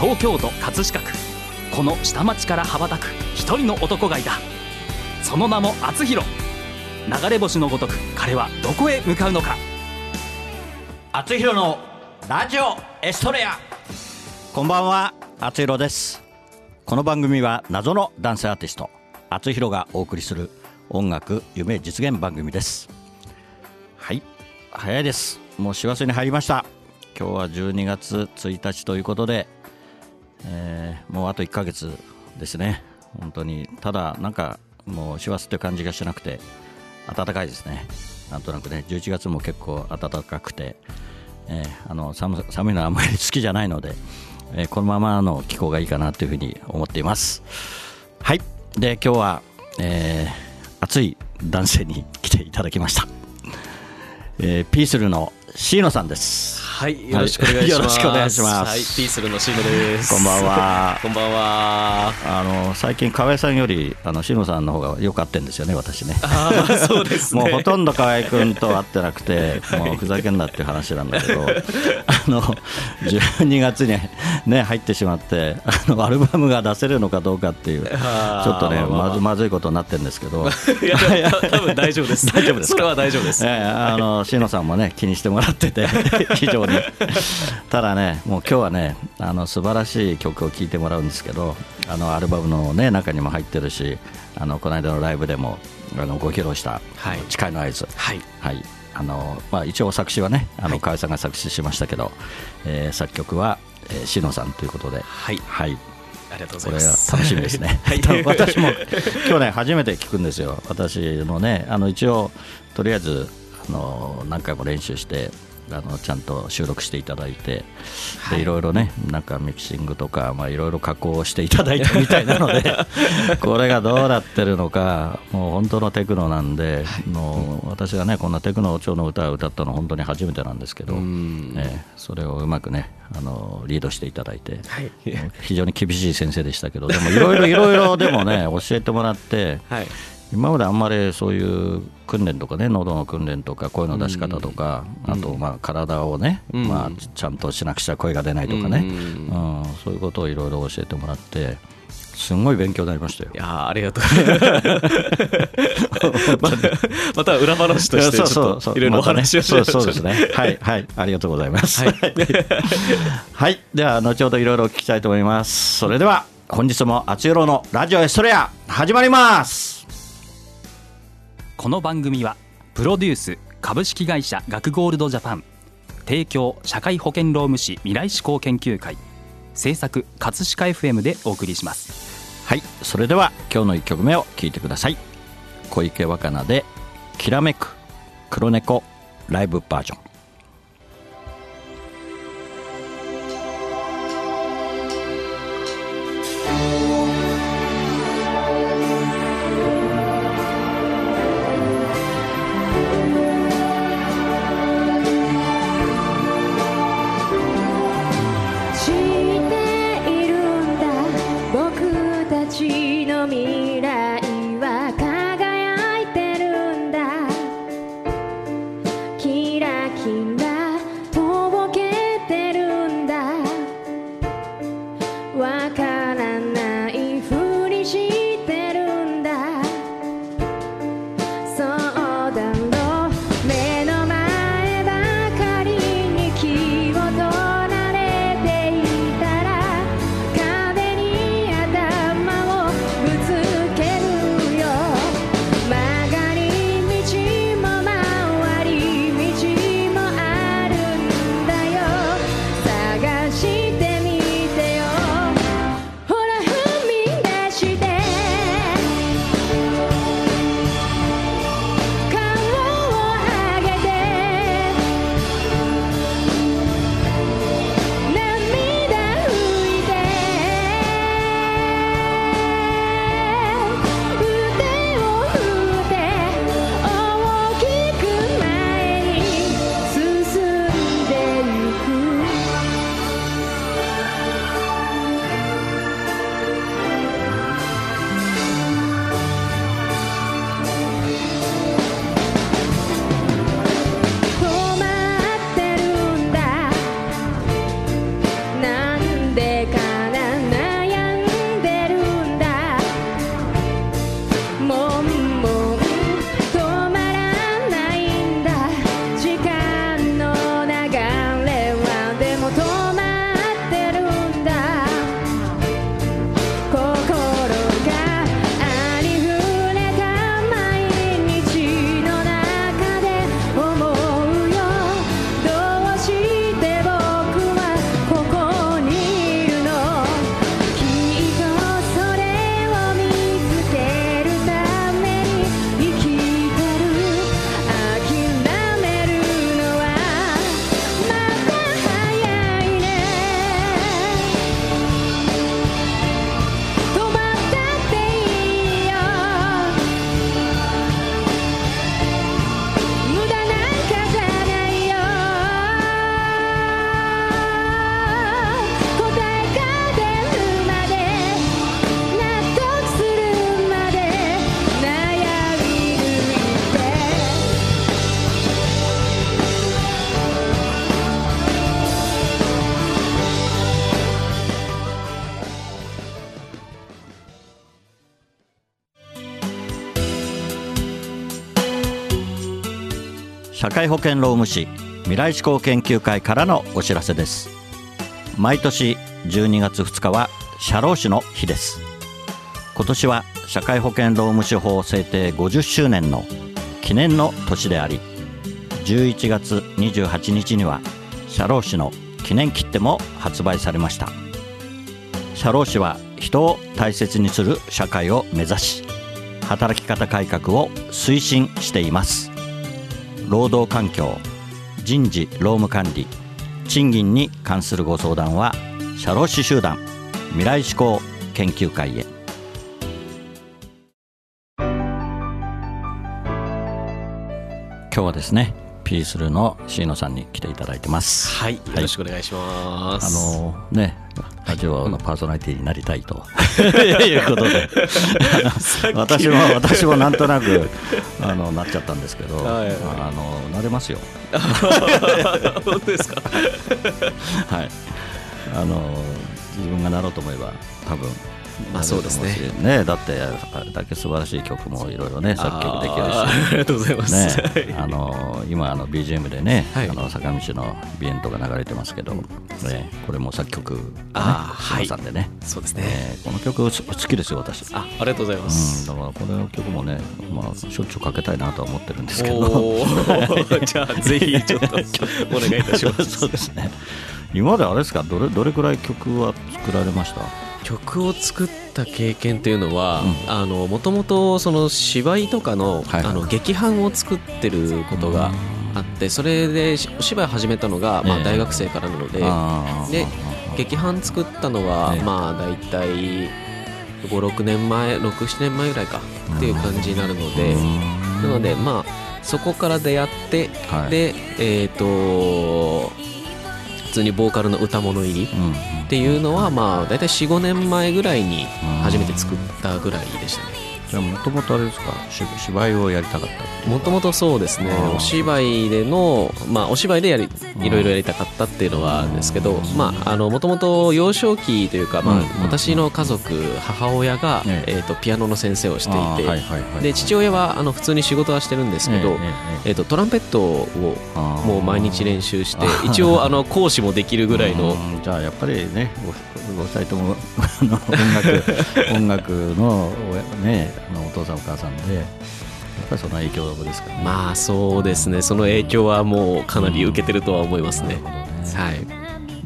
東京都葛飾区。この下町から羽ばたく一人の男がいた。その名も厚弘。流れ星のごとく彼はどこへ向かうのか。厚弘のラジオエストレア。こんばんは厚弘です。この番組は謎の男性アーティスト厚弘がお送りする音楽夢実現番組です。はい早いです。もう師走に入りました。今日は12月1日ということで、えーもうあと1ヶ月ですね。本当に。ただなんかもう師走って感じがしなくて暖かいですね。なんとなくね。11月も結構暖かくて、えーあの寒寒いのはあんまり好きじゃないので、えーこのままの気候がいいかなというふうに思っています。はい。で今日は、えー熱い男性に来ていただきました、えーピースルのシーノさんです。はい、よろしくお願いします。よろしくお願いしますはい、ピースルのシーノです。こんばんは こんばんは。あの最近河合さんよりあのシーノさんの方がよく会ってんですよね私ねああそうですね。もうほとんど河合君と会ってなくて、もうふざけんなっていう話なんだけど、あの12月に、ね、入ってしまってあの、アルバムが出せるのかどうかっていう、ちょっとね、まあまあまずまずいことになってるんですけど、いや、いや多分大丈夫です。大丈夫ですか？それは大丈夫です。ええあの椎野さんもね気にしてもらってて非常に ただねもう今日はねあの素晴らしい曲を聴いてもらうんですけどあのアルバムの、ね、中にも入ってるしあのこの間のライブでもあのご披露したはい「誓いの合図」はい。はいあのまあ、一応作詞はねあの河合さんが作詞しましたけど、えー作曲は、えー、椎野さんということで、はい。はい、ありがとうござこれはいます。楽しみですね。はい。私も去年初めて聞くんですよ。私のね、あの一応とりあえずあの何回も練習して。あのちゃんと収録していただいて、はいでいろいろね、なんかミキシングとか、まあ、いろいろ加工していただいたみたいなので、これがどうなってるのか、もう本当のテクノなんで、もう私がね、こんなテクノ調の歌を歌ったの、本当に初めてなんですけど、んええそれをうまくね、あのリードしていただいて、はい。非常に厳しい先生でしたけど、でもいろいろいろいろでもね、教えてもらって、はい。今まであんまりそういう訓練とかね、喉の訓練とか、声の出し方とか、あとまあ体をね、うんまあ、ちゃんとしなくちゃ声が出ないとかね、ううんんそういうことをいろいろ教えてもらって、すごい勉強になりましたよい。やーありがとう。ままた裏話としてちょっといろいろお話をしましょそうですね。はい、はい、ありがとうございます。はい、では後ほどいろいろ聞きたいと思います。それでは本日もあつよろのラジオエストレア始まります。この番組はプロデュース株式会社学ゴールドジャパン提供社会保険労務士未来志向研究会制作葛飾 FM でお送りしますはい、それでは今日の一曲目を聞いてください。小池若菜できらめく黒猫ライブバージョン。会保険労務士未来志向研究会からのお知らせです。毎年12月2日は社労士の日です。今年は社会保険労務士法制定50周年の記念の年であり11月28日には社労士の記念切手も発売されました。社労士は人を大切にする社会を目指し働き方改革を推進しています。労働環境人事労務管理賃金に関するご相談は社労士集団未来志向研究会へ。今日はですねピースルの椎野さんに来ていただいてます。はいよろしくお願いします、あのねラジオのパーソナリティになりたいと、い。うことで私も私もなんとなくあのなっちゃったんですけど、はいはいあのなれますよ本当ですかはいあの自分がなろうと思えば多分まあそうですね。ね。だってあれだけ素晴らしい曲もいろいろね作曲できるし。ありがとうございます、ね、あの今あの BGM でね、はい。あの坂道のビエントが流れてますけど、ね、これも作曲、ね、あーはい。島さんでね、そうですね、えーこの曲す好きですよ私。あありがとうございまうん、す、だからこの曲もね、まあ、しょっちゅうかけたいなとは思ってるんですけど。じゃあぜひちょっとお願いいたします。そうですね。今まであれですか？どれどれくらい曲は作られました？曲を作った経験というのはもともとその芝居とかの,、あの劇伴を作ってることがあってそれでしお芝居始めたのが、まあ、ええ。大学生からなので、で劇伴作ったのは、ええ。まあ大体56年前67年前ぐらいかっていう感じになるので、なのでまあそこから出会って、はい。でえっ、と普通にボーカルの歌物入りうんっていうのはまあ大体45年前ぐらいに初めて作ったぐらいでしたねもともとあれですか？し芝居をやりたかったもともとそうですね。お芝居でのまあお芝居でやりいろいろやりたかったっていうのはですけどまああのもともと幼少期というかまあうん私の家族母親がええ。えーとピアノの先生をしていてで父親はあの普通に仕事はしてるんですけどえええええーとトランペットをもう毎日練習して一応あの講師もできるぐらいのうんじゃあやっぱりねごご二人ともあの音楽音楽のおねあのお父さんお母さんでやっぱりその影響ですかね。まあそうですね。その影響はもうかなり受けてるとは思いますね。はい。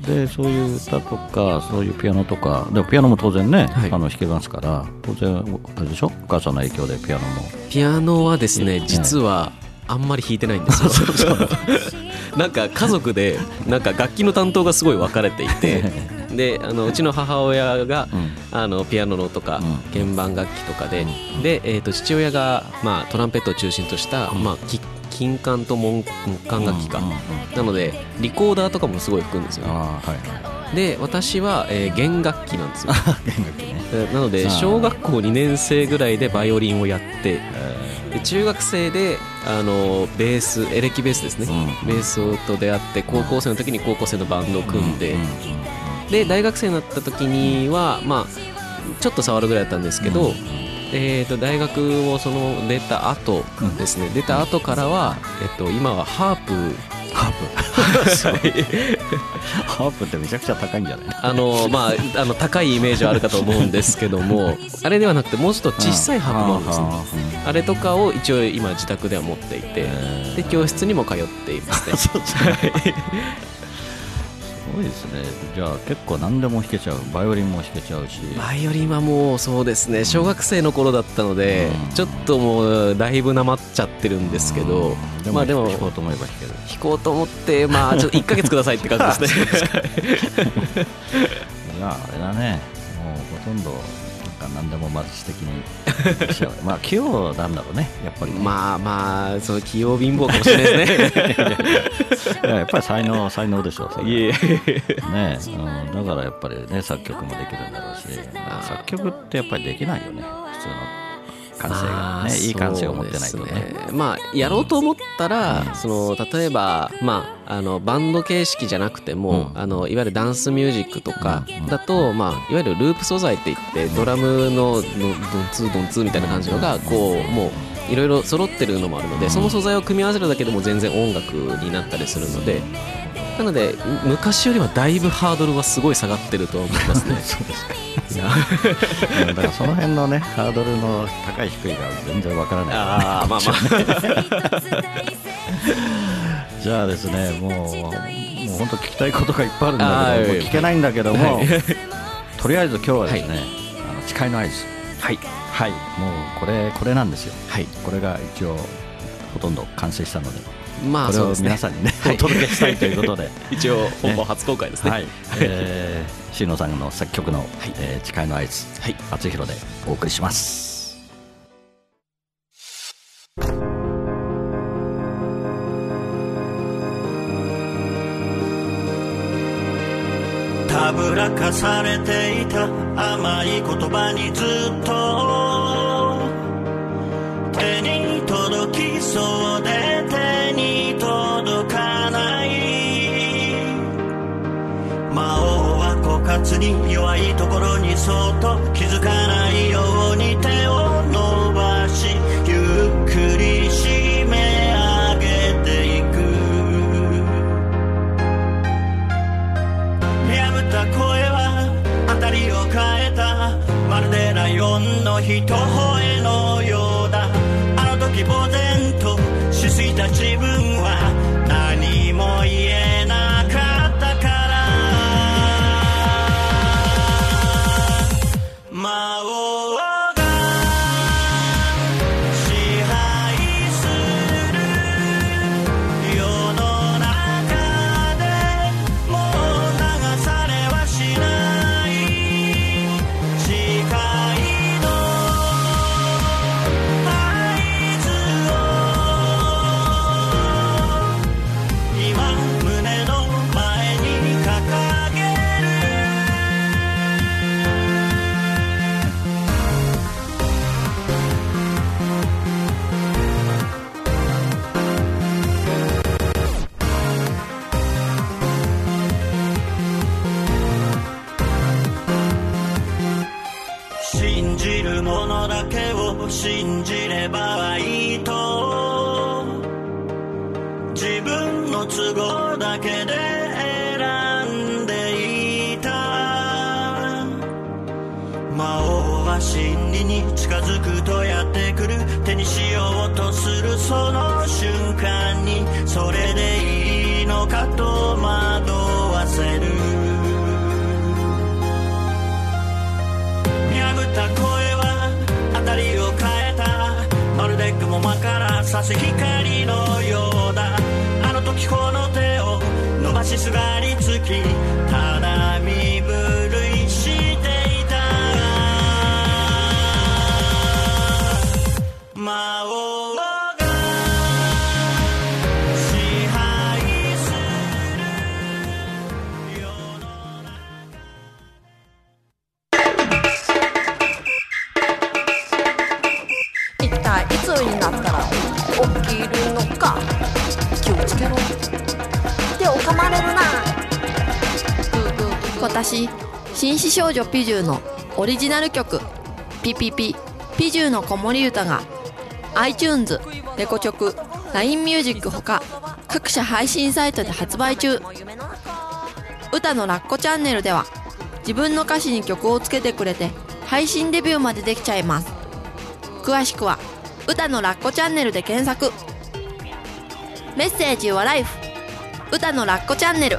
でそういう歌とかそういうピアノとかでもピアノも当然ね、はい。あの弾けますから当然あれでしょ？お母さんの影響でピアノも。ピアノはですね実はあんまり弾いてないんですよ なんか家族でなんか楽器の担当がすごい分かれていて であのうちの母親がうん。あのピアノのとかうん。鍵盤楽器とかでで、えー、と父親が、まあ、トランペットを中心とした、まあ、き金管と木木管楽器か、うんうんうん。なのでリコーダーとかもすごい吹くんですよああはいはいで私は、えー弦楽器なんですよ。ね。えーなので小学校2年生ぐらいでバイオリンをやってで中学生であのベースエレキベースですね、うん。ベースと出会って高校生の時に高校生のバンドを組んで、ううで大学生になった時にはまあちょっと触るぐらいだったんですけど、えー、と大学をその出た後ですね、出た後からは、えっと、今はハープ。ハープ ハープってめちゃくちゃ高いんじゃない？あのまああの高いイメージはあるかと思うんですけども あれではなくてもうちょっと小さいハープもあるんですね。ねあれとかを一応今自宅では持っていてで教室にも通っていますね ごいですね。じゃあ結構何でも弾けちゃう。バイオリンも弾けちゃうし。バイオリンはもうそうですね。小学生の頃だったのでうん。ちょっともうだいぶなまっちゃってるんですけど。うん。でも,、まあでも弾こうと思えば弾ける。弾こうと思ってまあ ちょっと1ヶ月くださいって感じですね。いやあれだね。もうほとんどか何でもマルチ的に まあ器用なんだろうねやっぱりね、まあまあその器用貧乏かもしれないですね。いややっぱり才能才能でしょそれいえね、うん、だからやっぱりね作曲もできるんだろうし作曲ってやっぱりできないよね普通の感性がまあねいい感性を持ってないとね。そうですまあやろうと思ったら、その例えば、まあ、あのバンド形式じゃなくても、うん。あのいわゆるダンスミュージックとかうん。だと、まあ、いわゆるループ素材って言ってドラムのドンツードンツーみたいな感じのがこうもういろいろ揃ってるのもあるのでその素材を組み合わせるだけでも全然音楽になったりするのでなので昔よりはだいぶハードルはすごい下がってると思いますね。そうですかだからその辺のねハードルの高い低いが全然わからない。あーまあまじゃあですねもうもう本当聞きたいことがいっぱいあるんあだけどーもう聞けないんだけども、はい。とりあえず今日はですね、はい。あの誓いの合図。はい。はい。もうこれこれなんですよ。はい。これが一応ほとんど完成したのでまあこれを皆さんにねはい。お届けしたいということで。一応本邦初公開ですね。はい、えー、椎野さんの作曲の、い。えー誓いの合図はい。厚弘でお送りします。たぶらかされていた甘い言葉にずっと手に届きそうでは枯渇に弱いところにそっと気づかないように手を伸ばしゆっくり締め上げていく。破った声は辺りを変えた。まるでライオンの一吠しようとするその瞬間にそれでいいのかと惑わせる。見破った声は辺りを変えた。まるで雲間から差す光のようだ。あの時この手を伸ばしすがりつき私紳士少女ピジューのオリジナル曲「ピピピピジューの子守歌が iTunes レコチョク LINE ミュージックほか各社配信サイトで発売中。歌のラッコチャンネルでは自分の歌詞に曲をつけてくれて配信デビューまでできちゃいます。詳しくは「歌のラッコチャンネル」で検索。メッセージはライフ。歌のラッコチャンネル。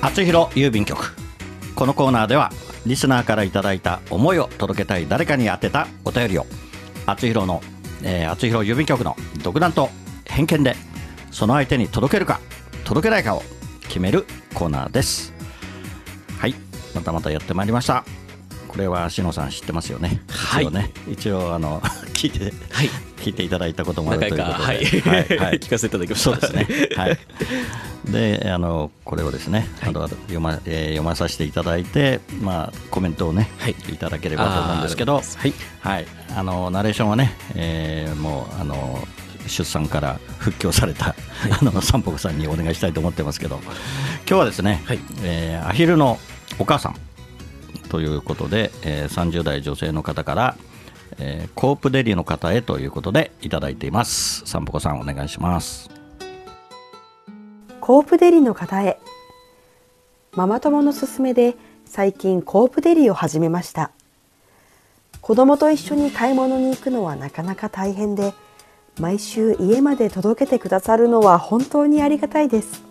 厚弘郵便局。このコーナーではリスナーからいただいた思いを届けたい誰かに宛てたお便りを厚弘の、えー、厚弘郵便局の独断と偏見でその相手に届けるか届けないかを決めるコーナーです。はいまたまたやってまいりました。これはしのさん知ってますよね？はい一応ね。一応あの 聞いて。はい聞いていただいたこともあるということで。はい、はいはい。聞かせていただきました。そうですね。はい。で、あのこれをですね、あとは読ま、えー読まさせていただいて、まあコメントをね、はい。い、ただければと思うんですけど、はい。はい。あのナレーションはね、えーもうあの出産から復帰をされた、あのサンポコさんにお願いしたいと思ってますけど、今日はですね、はい。えーアヒルのお母さんということで、えー30代女性の方から。えーコープデリの方へということでいただいています。サンポコさんお願いします。コープデリの方へママ友の勧めで最近コープデリを始めました子供と一緒に買い物に行くのはなかなか大変で毎週家まで届けてくださるのは本当にありがたいです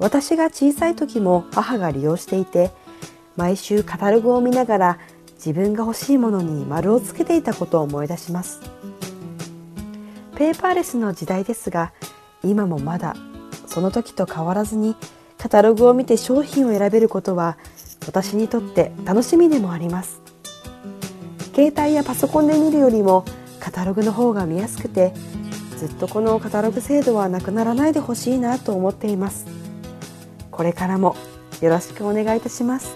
私が小さい時も母が利用していて毎週カタログを見ながら自分が欲しいものに丸をつけていたことを思い出します。ペーパーレスの時代ですが今もまだその時と変わらずにカタログを見て商品を選べることは私にとって楽しみでもあります。携帯やパソコンで見るよりもカタログの方が見やすくてずっとこのカタログ制度はなくならないでほしいなと思っています。これからもよろしくお願いいたします、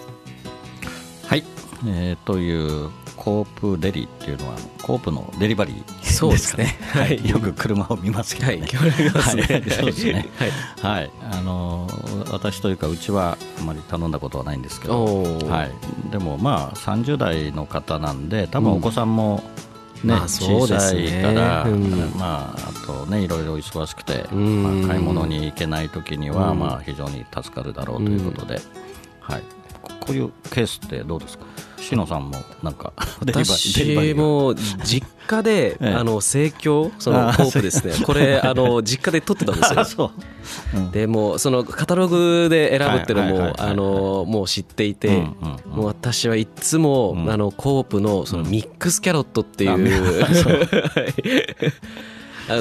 えーというコープデリっていうのはコープのデリバリーそうですね。かはい。よく車を見ますけどね、はい、そうですね。はい。はい、あのー私というかうちはあまり頼んだことはないんですけど、はい、でもまあ30代の方なんで多分お子さんも、ねまあそうで小さいから、うん。まあ、あとねいろいろ忙しくて、うん。まあ、買い物に行けない時には、うんまあ、非常に助かるだろうということで、はい、ここういうケースってどうですか？しのさんもなんか 私も実家で、ええ。あの生協そのコープですね。これあの実家で撮ってたんですよ。でもそのカタログで選ぶっていうのもあのもう知っていて、もう私はいつも、うん。あのコープのそのミックスキャロットっていう、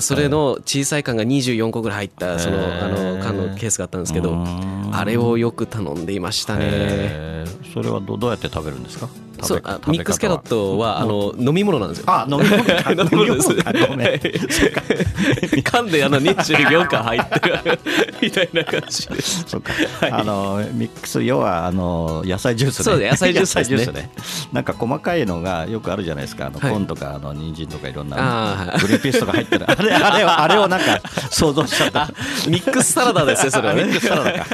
それの小さい缶が24個ぐらい入ったそのあの缶のケースがあったんですけどうんあれをよく頼んでいましたね。それはどどうやって食べるんですか？そうあミックスキャロットはあの飲み物なんですよ。あ飲み物か。飲み物です。ごめ ん缶であの24缶入ってる。みたいな感じです。そうか、あのミックス要はあの野菜ジュースね。そう野菜ジュースね。ースね。なんか細かいのがよくあるじゃないですか。あの、はい。コーンとかあの人参とかいろんなグリーンピースとか入ってる。あれあれをあれをなんか想像しちゃった。ミックスサラダですよそれはね。ミックスサラダか。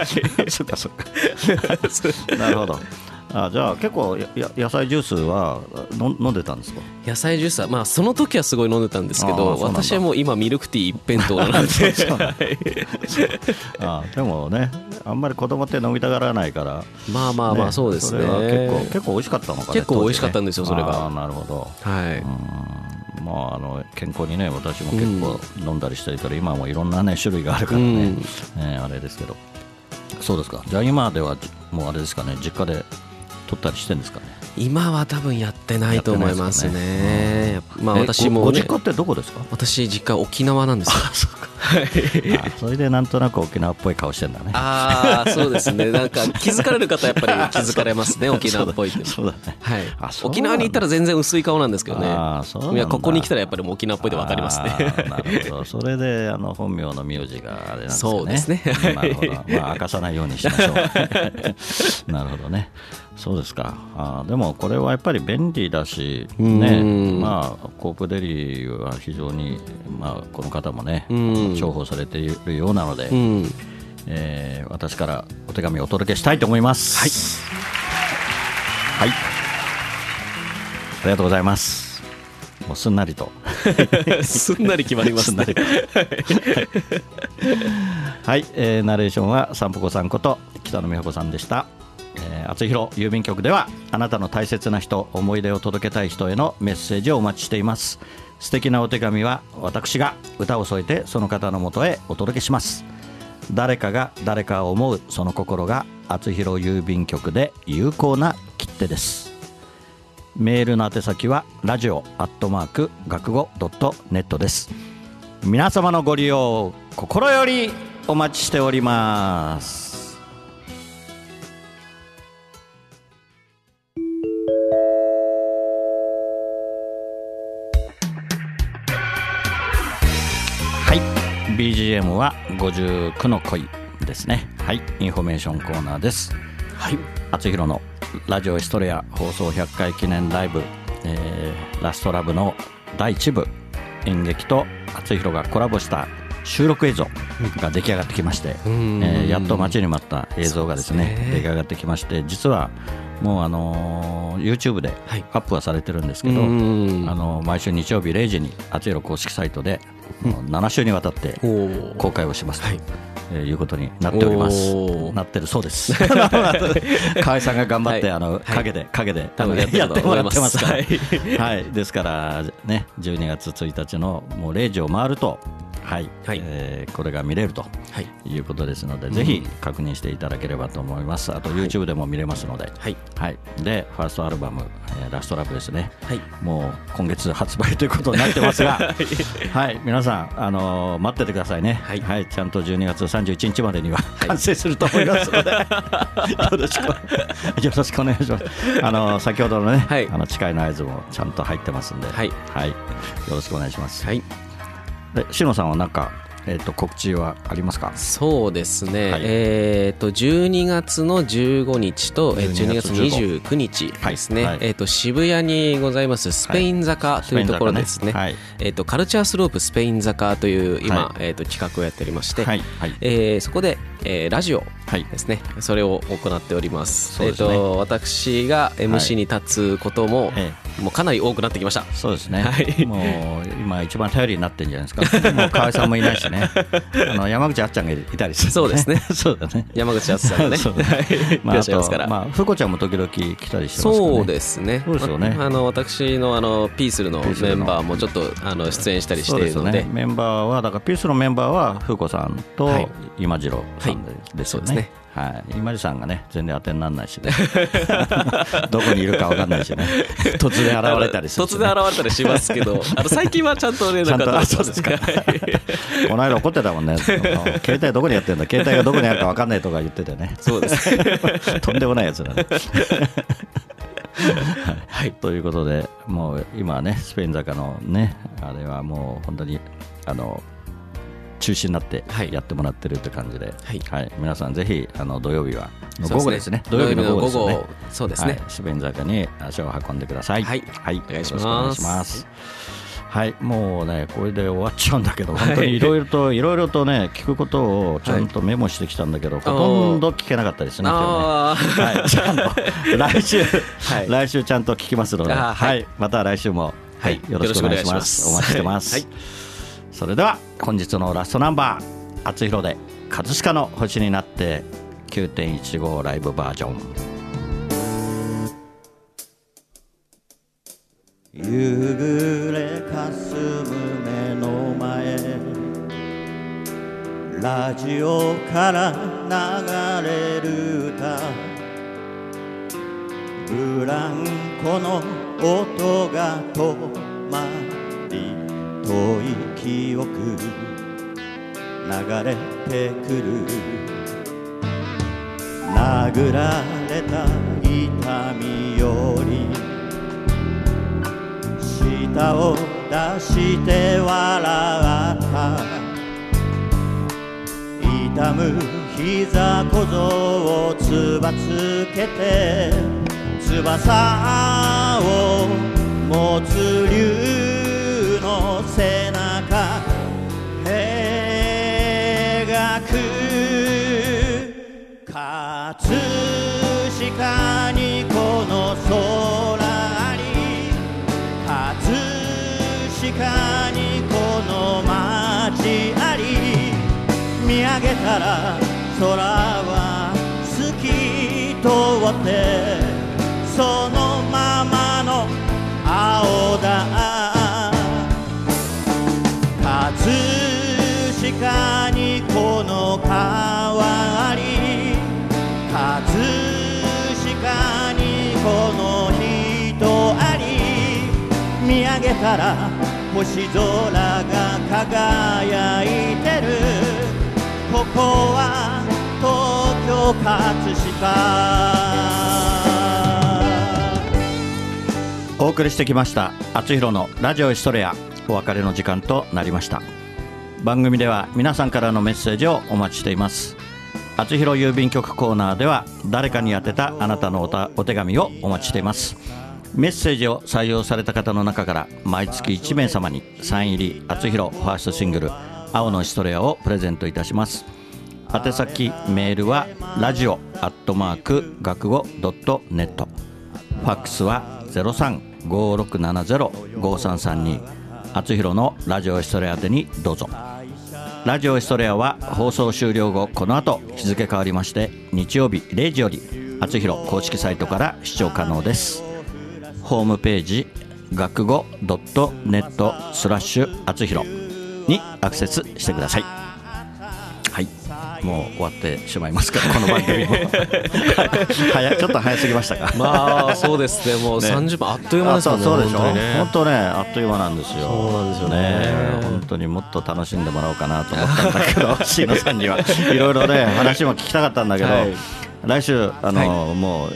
そっかそっか。なるほどあじゃあ結構やや野菜ジュースはの飲んでたんですか？野菜ジュースはまあその時はすごい飲んでたんですけど私はもう今ミルクティー一辺倒なんだ。あでもねあんまり子供って飲みたがらないから。まあまあまあそうですね。それは結構結構美味しかったのかね結構美味しかったんですよそれが。なるほど。はい。うん。まああの健康にね私も結構飲んだりしてるから、今はもういろんなね種類があるからね、うん。えーあれですけど。そうですか。じゃあ今ではじもうあれですかね実家で取ったりしてるんですかね？今は多分やってないと思いますやってないですね。よまあえ私もね。ごご実家ってどこですか？私実家沖縄なんですよ。あそれでなんとなく沖縄っぽい顔してんだね。ああそうですね。なんか気づかれる方はやっぱり 気づかれますね沖縄っぽいって。そうだね。はい。沖縄に行ったら全然薄い顔なんですけどね。あーそういやここに来たらやっぱりもう沖縄っぽいで分かりますね。なるほど。それであの本名の名字があれなんですかね。そうですね。うんなるほど。まあ明かさないようにしましょう。なるほどね。そうですか。あーでもこれはやっぱり便利だし、ね、うん。まあコープデリーは非常にまあこの方もね、うん重宝されているようなので、うんえー私からお手紙をお届けしたいと思います。はい。はい。ありがとうございます。もうすんなりと。すんなり決まりますねはい、えーナレーションはさんぽこさんこと北野美穂子さんでした。えー、厚弘郵便局ではあなたの大切な人思い出を届けたい人へのメッセージをお待ちしています素敵なお手紙は私が歌を添えてその方のもとへお届けします。誰かが誰かを思うその心が厚弘郵便局で有効な切手です。メールの宛先はラジオアットマーク学語ドットネットです。皆様のご利用心よりお待ちしております。BGM は59の恋ですね。はい。インフォメーションコーナーです。はい。厚弘のラジオエストレア放送100回記念ライブ、えーラストラブの第1部。演劇と厚弘がコラボした収録映像が出来上がってきまして、えん。ーやっと待ちに待った映像がですねね。出来上がってきまして実はもうあのー YouTube ではい。アップはされてるんですけど、うん。あの毎週日曜日0時に厚弘公式サイトで7週にわたって公開をしますと、はい。うことになっております。なってるそうです。河合さんが頑張って、はい。あのはい。陰で陰で多分やってもらってますから。はい。はい、ですからね12月1日のもう0時を回るとはい、はい。えーこれが見れるとはい。いうことですので、ぜひ確認していただければと思います。あと YouTube でも見れますので、はい。はい、でファーストアルバム「えーラストラブ」ですね、はい。もう今月発売ということになってますが、はい、皆さん、あのー待っててくださいね、はい。ちゃんと12月31日までには完成すると思いますので、よろしく。よろしくお願いします。あのー先ほどのね、はい。あの誓いの合図もちゃんと入ってますんで、はい。よろしくお願いします。はい。で、しのさんはなんか、えっ、と告知はありますか？そうですね、はい。えっ、と12月の15日とえー12 12月月29日ですね、はい。はい。えっ、と渋谷にございますスペイン坂というところですね,、はい。えっ、とカルチャースロープスペイン坂という今、はい。えっ、と企画をやっておりまして、はい。はい。えーそこで、えーラジオはい。ですねそれを行っております。ね。えっ、と私が MC に立つことも、えもうかなり多くなってきました。そうですね、はい。もう今、一番頼りになってるんじゃないですか、もう河合さんもいないしね、あの山口あっちゃんがいたりする、そうですね。そうだね、山口敦さんがね。そうはい。らっしゃいますから、と、まあ、ふこちゃんも時々来たりしてますね、そうですね。そうですよね。まあの私のあのピースルのメンバーもちょっとあの出演したりしているので、ね、メンバーは、だからピースのメンバーは、ふうこさんとはい。今次郎さんですよね。そうですねはい、今次さんがね、全然当てにならないしね、どこにいるか分かんないしね、突然現れたりするしね、突然現れたりしますけど、あの最近はちゃんと連絡が取れてますちゃんとあそうです この間怒ってたもんね、携帯どこにやってんだ、携帯がどこにあるか分かんないとか言っててね、そうです。とんでもないやつだね。はい。ということで、もう今はね、スペイン坂のね、あれはもう本当に、あの、中止になってはい。やってもらってるって感じで、はい。皆さんぜひあの土曜日は午後ですね。土曜日の午後ですよね。そうですね。はい、スペイン坂に足を運んでください。はい。はい、お願いします。よろくお願いします。はい、もうね、これで終わっちゃうんだけど、本当にいろいろと、いろいろとね、聞くことをちゃんとメモしてきたんだけど、ほとんど聞けなかったですね、ね。はい、じゃああの来週、はい。来週ちゃんと聞きますので、は、はい。い。また来週も、はい、よろしくお願いします。お待ちしてます。はいそれでは、本日のラストナンバー、厚弘で、葛飾の星になって、9.15ライブバージョン。夕暮れかすむ目の前ラジオから流れる歌ブランコの音が止まり遠い記憶流れてくる。殴られた痛みより舌を出して笑った。痛む膝小僧をつばつけて翼を持つ竜。背中描く葛飾にこの空あり葛飾にこの街あり見上げたら空は透き通ってその見上げたら星空が輝いてる。ここは東京葛飾。お送りしてきました「あつひろのラジオエストレア」お別れの時間となりました。番組では皆さんからのメッセージをお待ちしています。あつひろ郵便局コーナーでは誰かに宛てたあなたのおたお手紙をお待ちしています。メッセージを採用された方の中から毎月1名様にサイン入りあつひろファーストシングル「青のシトレア」をプレゼントいたします。宛先メールはラジオアットマーク学語ドットネット。ファックスは0356705332あつひろのラジオエストレア宛てにどうぞ。ラジオエストレアは放送終了後この後日付変わりまして日曜日0時よりあつひろ公式サイトから視聴可能です。ホームページ学語ドットネットスラッシュあつひろにアクセスしてください。はい。もう終わってしまいますからこの番組も。早ちょっと早すぎましたか。まあそうですね。もうね。30分あっという間ですもんねあそうでしょ。本当にね。本当ねあっという間なんですよ。そうなんですよね。本当にもっと楽しんでもらおうかなと思ったんだけど椎野さんには。いろいろね話も聞きたかったんだけど、はい来週あの、もう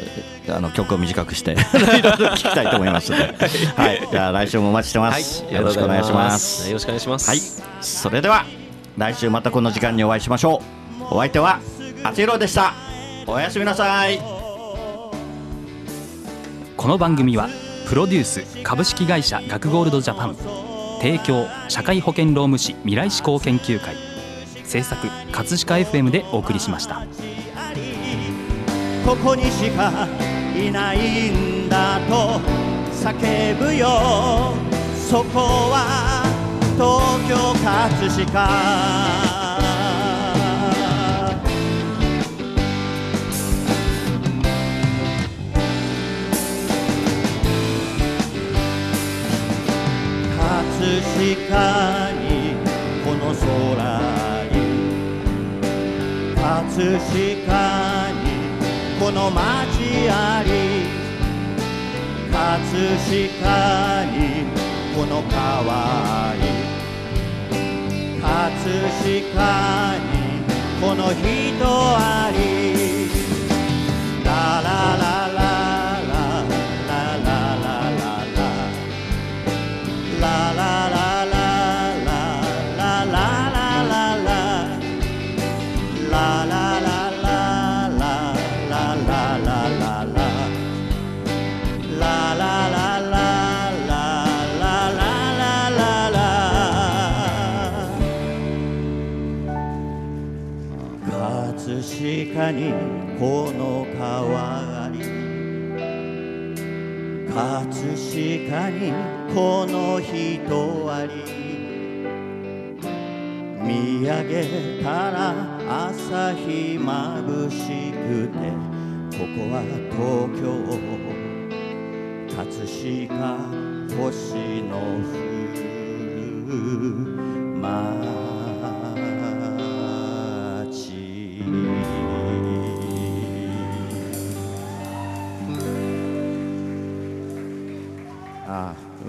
あの曲を短くして 聞きたいと思いますので、はい、じゃあ来週もお待ちしてます、よろしくお願いします。よろしくお願いします。はい。それでは来週またこの時間にお会いしましょう。お相手はあつひろでした。おやすみなさい。この番組はプロデュース株式会社学ゴールドジャパン。提供社会保険労務士未来志向研究会。制作葛飾 FM でお送りしました。ここにしかいないんだと叫ぶよ。そこは東京葛飾。葛飾にこの空に。葛飾にこの街あり葛飾にこの川に葛飾にこの人あり。ラララララララララララララララ。にこの川あり葛飾にこの人あり見上げたら朝日まぶしくてここは東京葛飾星の降る町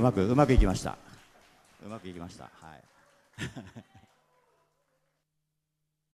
まくうまくいきました。うまくいきました。はい。